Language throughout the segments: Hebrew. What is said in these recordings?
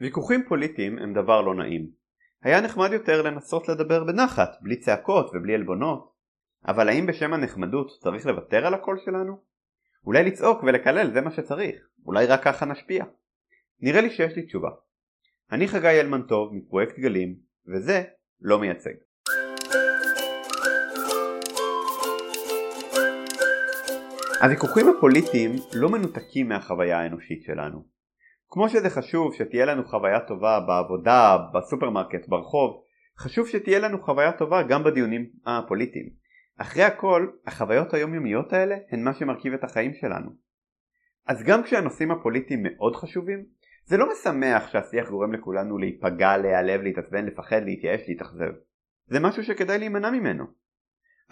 ויכוחים פוליטיים הם דבר לא נעים. היה נחמד יותר לנסות לדבר בנחת, בלי צעקות ובלי עלבונות. אבל האם בשם הנחמדות צריך לוותר על הקול שלנו? אולי לצעוק ולקלל זה מה שצריך, אולי רק ככה נשפיע. נראה לי שיש לי תשובה. אני חגי אלמן טוב מפרויקט גלים, וזה לא מייצג. הוויכוחים הפוליטיים לא מנותקים מהחוויה האנושית שלנו. כמו שזה חשוב שתהיה לנו חוויה טובה בעבודה, בסופרמרקט, ברחוב, חשוב שתהיה לנו חוויה טובה גם בדיונים הפוליטיים. אחרי הכל, החוויות היומיומיות האלה הן מה שמרכיב את החיים שלנו. אז גם כשהנושאים הפוליטיים מאוד חשובים, זה לא משמח שהשיח גורם לכולנו להיפגע, להיעלב, להתעצבן, לפחד, להתייאש, להתאכזב. זה משהו שכדאי להימנע ממנו.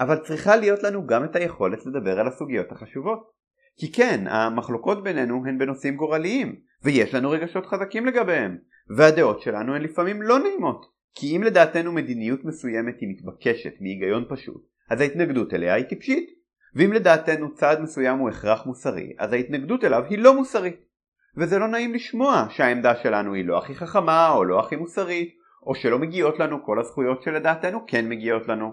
אבל צריכה להיות לנו גם את היכולת לדבר על הסוגיות החשובות. כי כן, המחלוקות בינינו הן בנושאים גורליים, ויש לנו רגשות חזקים לגביהם, והדעות שלנו הן לפעמים לא נעימות, כי אם לדעתנו מדיניות מסוימת היא מתבקשת מהיגיון פשוט, אז ההתנגדות אליה היא טיפשית, ואם לדעתנו צעד מסוים הוא הכרח מוסרי, אז ההתנגדות אליו היא לא מוסרית. וזה לא נעים לשמוע שהעמדה שלנו היא לא הכי חכמה או לא הכי מוסרית, או שלא מגיעות לנו כל הזכויות שלדעתנו כן מגיעות לנו.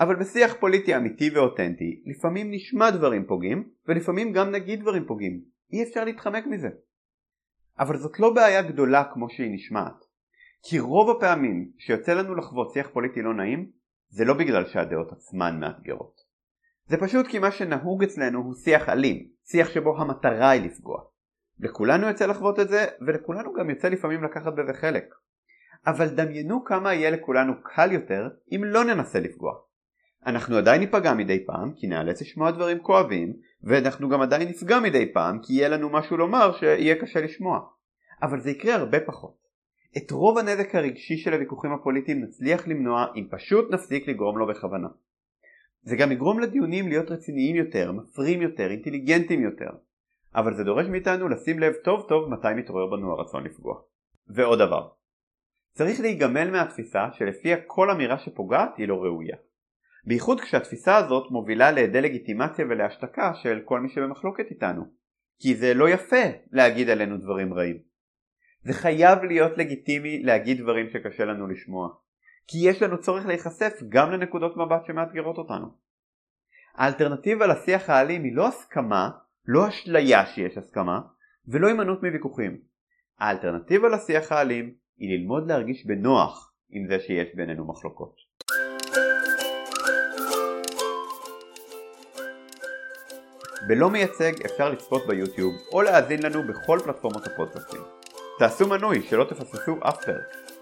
אבל בשיח פוליטי אמיתי ואותנטי, לפעמים נשמע דברים פוגעים, ולפעמים גם נגיד דברים פוגעים. אי אפשר להתחמק מזה. אבל זאת לא בעיה גדולה כמו שהיא נשמעת. כי רוב הפעמים שיוצא לנו לחוות שיח פוליטי לא נעים, זה לא בגלל שהדעות עצמן מאתגרות. זה פשוט כי מה שנהוג אצלנו הוא שיח אלים, שיח שבו המטרה היא לפגוע. לכולנו יוצא לחוות את זה, ולכולנו גם יוצא לפעמים לקחת בזה חלק. אבל דמיינו כמה יהיה לכולנו קל יותר אם לא ננסה לפגוע. אנחנו עדיין ניפגע מדי פעם כי נאלץ לשמוע דברים כואבים ואנחנו גם עדיין נפגע מדי פעם כי יהיה לנו משהו לומר שיהיה קשה לשמוע. אבל זה יקרה הרבה פחות. את רוב הנזק הרגשי של הוויכוחים הפוליטיים נצליח למנוע אם פשוט נפסיק לגרום לו בכוונה. זה גם יגרום לדיונים להיות רציניים יותר, מפרים יותר, אינטליגנטיים יותר. אבל זה דורש מאיתנו לשים לב טוב טוב מתי מתעורר בנו הרצון לפגוע. ועוד דבר. צריך להיגמל מהתפיסה שלפיה כל אמירה שפוגעת היא לא ראויה. בייחוד כשהתפיסה הזאת מובילה לדה-לגיטימציה ולהשתקה של כל מי שבמחלוקת איתנו. כי זה לא יפה להגיד עלינו דברים רעים. זה חייב להיות לגיטימי להגיד דברים שקשה לנו לשמוע. כי יש לנו צורך להיחשף גם לנקודות מבט שמאתגרות אותנו. האלטרנטיבה לשיח האלים היא לא הסכמה, לא אשליה שיש הסכמה, ולא הימנעות מוויכוחים. האלטרנטיבה לשיח האלים היא ללמוד להרגיש בנוח עם זה שיש בינינו מחלוקות. בלא מייצג אפשר לצפות ביוטיוב או להאזין לנו בכל פלטפורמות הפודקאסטים. תעשו מנוי שלא תפספסו אף פרק.